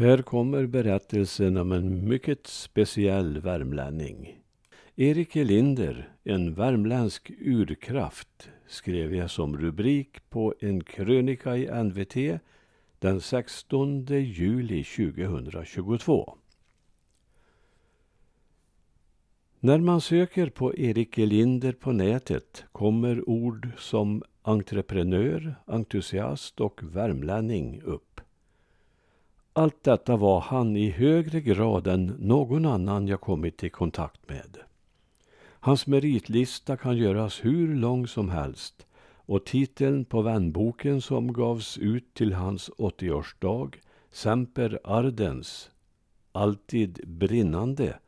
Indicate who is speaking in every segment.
Speaker 1: Här kommer berättelsen om en mycket speciell värmlänning. Erik Elinder, en värmländsk urkraft, skrev jag som rubrik på en krönika i NVT den 16 juli 2022. När man söker på Erik Elinder på nätet kommer ord som entreprenör, entusiast och värmlänning upp. Allt detta var han i högre grad än någon annan jag kommit i kontakt med. Hans meritlista kan göras hur lång som helst och titeln på vänboken som gavs ut till hans 80-årsdag, Semper Ardens, alltid brinnande,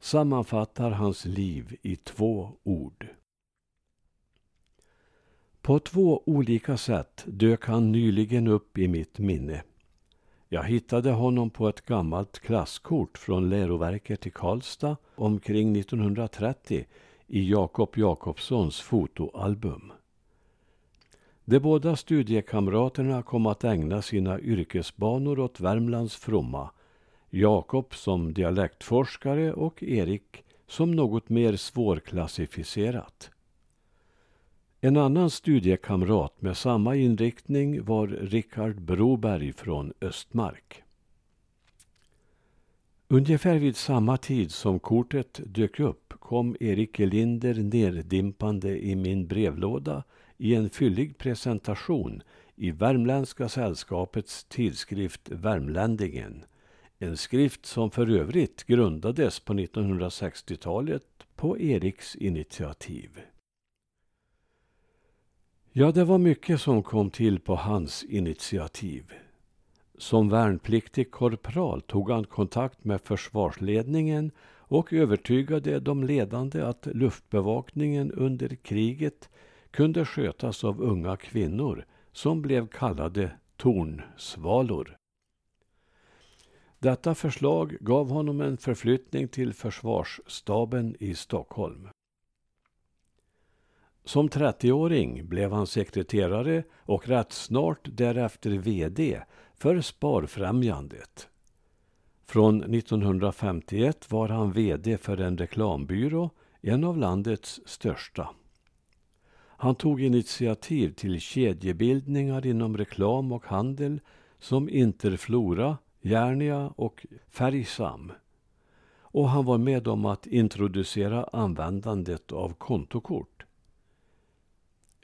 Speaker 1: sammanfattar hans liv i två ord. På två olika sätt dök han nyligen upp i mitt minne. Jag hittade honom på ett gammalt klasskort från läroverket i Karlstad omkring 1930 i Jakob Jakobssons fotoalbum. De båda studiekamraterna kom att ägna sina yrkesbanor åt Värmlands fromma. Jakob som dialektforskare och Erik som något mer svårklassificerat. En annan studiekamrat med samma inriktning var Richard Broberg från Östmark. Ungefär vid samma tid som kortet dök upp kom Erik Elinder nerdimpande i min brevlåda i en fyllig presentation i Värmländska sällskapets tidskrift Värmländingen. En skrift som för övrigt grundades på 1960-talet på Eriks initiativ. Ja, det var mycket som kom till på hans initiativ. Som värnpliktig korpral tog han kontakt med försvarsledningen och övertygade de ledande att luftbevakningen under kriget kunde skötas av unga kvinnor som blev kallade tornsvalor. Detta förslag gav honom en förflyttning till försvarsstaben i Stockholm. Som 30-åring blev han sekreterare och rätt snart därefter VD för Sparfrämjandet. Från 1951 var han VD för en reklambyrå, en av landets största. Han tog initiativ till kedjebildningar inom reklam och handel som Interflora, Järnia och Färgsam. Och han var med om att introducera användandet av kontokort.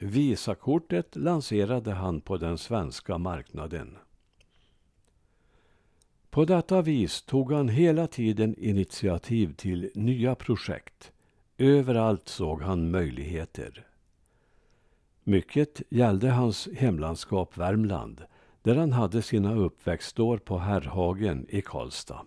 Speaker 1: Visakortet lanserade han på den svenska marknaden. På detta vis tog han hela tiden initiativ till nya projekt. Överallt såg han möjligheter. Mycket gällde hans hemlandskap Värmland där han hade sina uppväxtår på Herrhagen i Karlstad.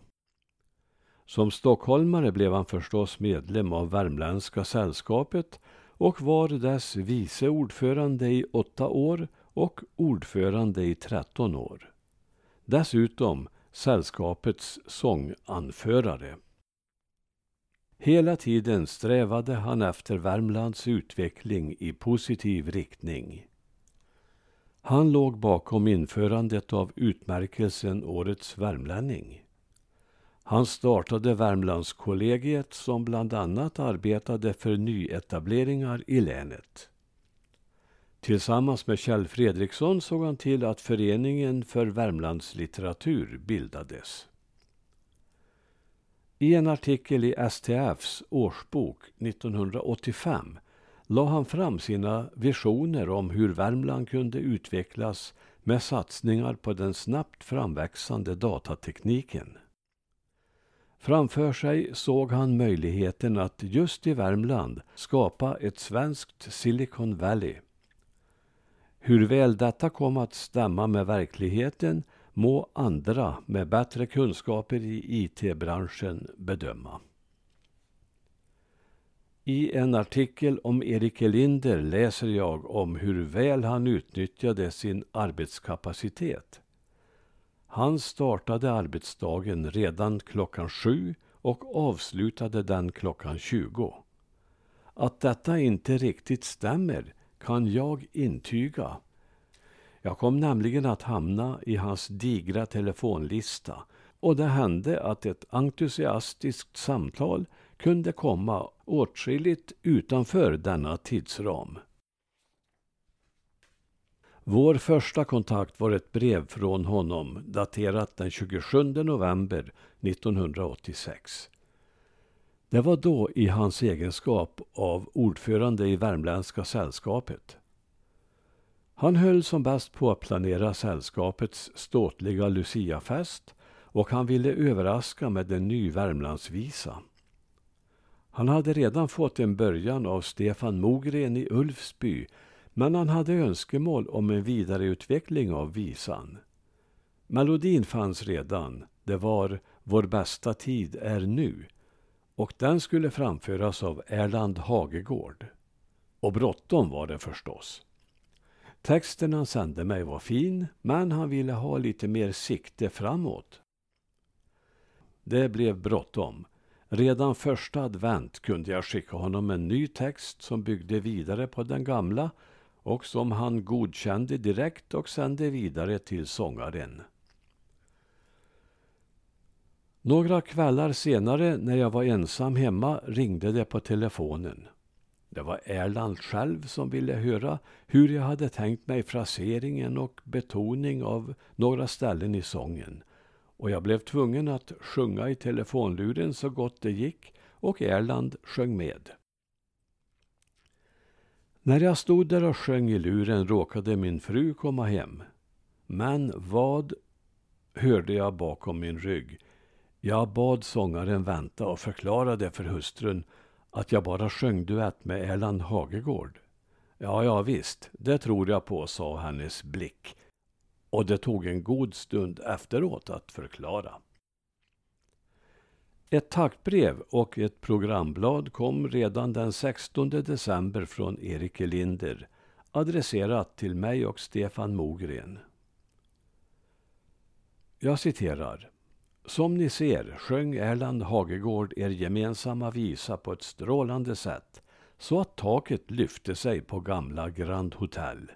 Speaker 1: Som stockholmare blev han förstås medlem av Värmländska sällskapet och var dess vice ordförande i åtta år och ordförande i tretton år. Dessutom sällskapets sånganförare. Hela tiden strävade han efter Värmlands utveckling i positiv riktning. Han låg bakom införandet av utmärkelsen Årets värmlänning. Han startade Värmlandskollegiet som bland annat arbetade för nyetableringar i länet. Tillsammans med Kjell Fredriksson såg han till att Föreningen för Värmlandslitteratur bildades. I en artikel i STFs årsbok 1985 la han fram sina visioner om hur Värmland kunde utvecklas med satsningar på den snabbt framväxande datatekniken. Framför sig såg han möjligheten att just i Värmland skapa ett svenskt Silicon Valley. Hur väl detta kom att stämma med verkligheten må andra med bättre kunskaper i IT-branschen bedöma. I en artikel om Erik Elinder läser jag om hur väl han utnyttjade sin arbetskapacitet. Han startade arbetsdagen redan klockan sju och avslutade den klockan tjugo. Att detta inte riktigt stämmer kan jag intyga Jag kom nämligen att hamna i hans digra telefonlista och det hände att ett entusiastiskt samtal kunde komma åtskilligt utanför denna tidsram. Vår första kontakt var ett brev från honom daterat den 27 november 1986. Det var då i hans egenskap av ordförande i Värmländska sällskapet. Han höll som bäst på att planera sällskapets ståtliga Luciafest och han ville överraska med en ny Värmlandsvisa. Han hade redan fått en början av Stefan Mogren i Ulfsby men han hade önskemål om en vidareutveckling av visan. Melodin fanns redan. Det var Vår bästa tid är nu och den skulle framföras av Erland Hagegård. Och bråttom var det förstås. Texten han sände mig var fin, men han ville ha lite mer sikte framåt. Det blev bråttom. Redan första advent kunde jag skicka honom en ny text som byggde vidare på den gamla och som han godkände direkt och sände vidare till sångaren. Några kvällar senare när jag var ensam hemma ringde det på telefonen. Det var Erland själv som ville höra hur jag hade tänkt mig fraseringen och betoning av några ställen i sången. Och jag blev tvungen att sjunga i telefonluren så gott det gick och Erland sjöng med. När jag stod där och sjöng i luren råkade min fru komma hem. Men vad hörde jag bakom min rygg? Jag bad sångaren vänta och förklarade för hustrun att jag bara sjöng duett med Erland Hagegård. Ja, ja visst, det tror jag på, sa hennes blick. Och det tog en god stund efteråt att förklara. Ett tackbrev och ett programblad kom redan den 16 december från Erik Elinder adresserat till mig och Stefan Mogren. Jag citerar. Som ni ser sjöng Erland Hagegård er gemensamma visa på ett strålande sätt så att taket lyfte sig på gamla Grand Hotel.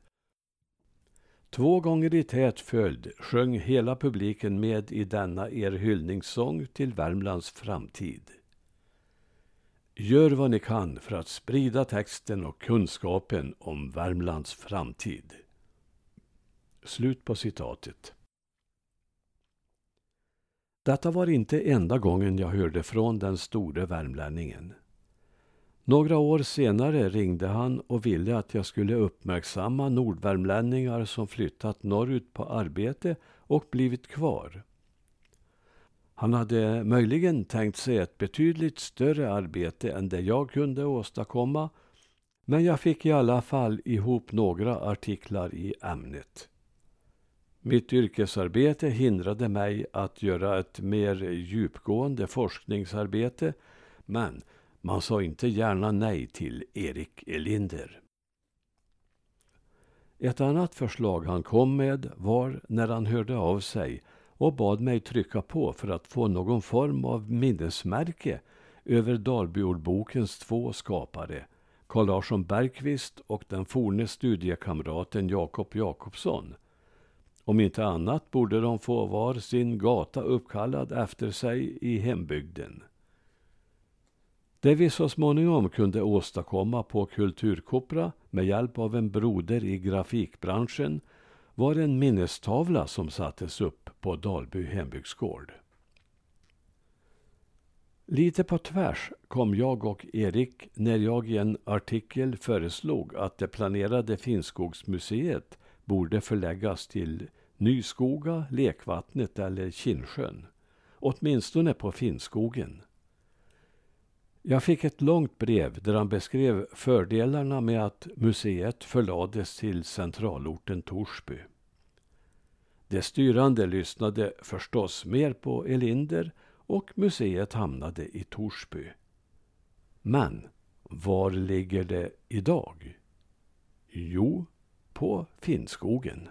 Speaker 1: Två gånger i tät följd sjöng hela publiken med i denna er hyllningssång till Värmlands framtid. Gör vad ni kan för att sprida texten och kunskapen om Värmlands framtid. Slut på citatet. Detta var inte enda gången jag hörde från den store värmlänningen. Några år senare ringde han och ville att jag skulle uppmärksamma nordvärmlänningar som flyttat norrut på arbete och blivit kvar. Han hade möjligen tänkt sig ett betydligt större arbete än det jag kunde åstadkomma men jag fick i alla fall ihop några artiklar i ämnet. Mitt yrkesarbete hindrade mig att göra ett mer djupgående forskningsarbete men man sa inte gärna nej till Erik Elinder. Ett annat förslag han kom med var när han hörde av sig och bad mig trycka på för att få någon form av minnesmärke över Dalbyordbokens två skapare, Carl Larsson Bergqvist och den forne studiekamraten Jakob Jakobsson. Om inte annat borde de få var sin gata uppkallad efter sig i hembygden. Det vi så småningom kunde åstadkomma på Kulturkopra med hjälp av en broder i grafikbranschen var en minnestavla som sattes upp på Dalby hembygdsgård. Lite på tvärs kom jag och Erik när jag i en artikel föreslog att det planerade Finnskogsmuseet borde förläggas till Nyskoga, Lekvattnet eller Kinnsjön. Åtminstone på Finnskogen. Jag fick ett långt brev där han beskrev fördelarna med att museet förlades till centralorten Torsby. De styrande lyssnade förstås mer på Elinder och museet hamnade i Torsby. Men var ligger det idag? Jo, på Finnskogen.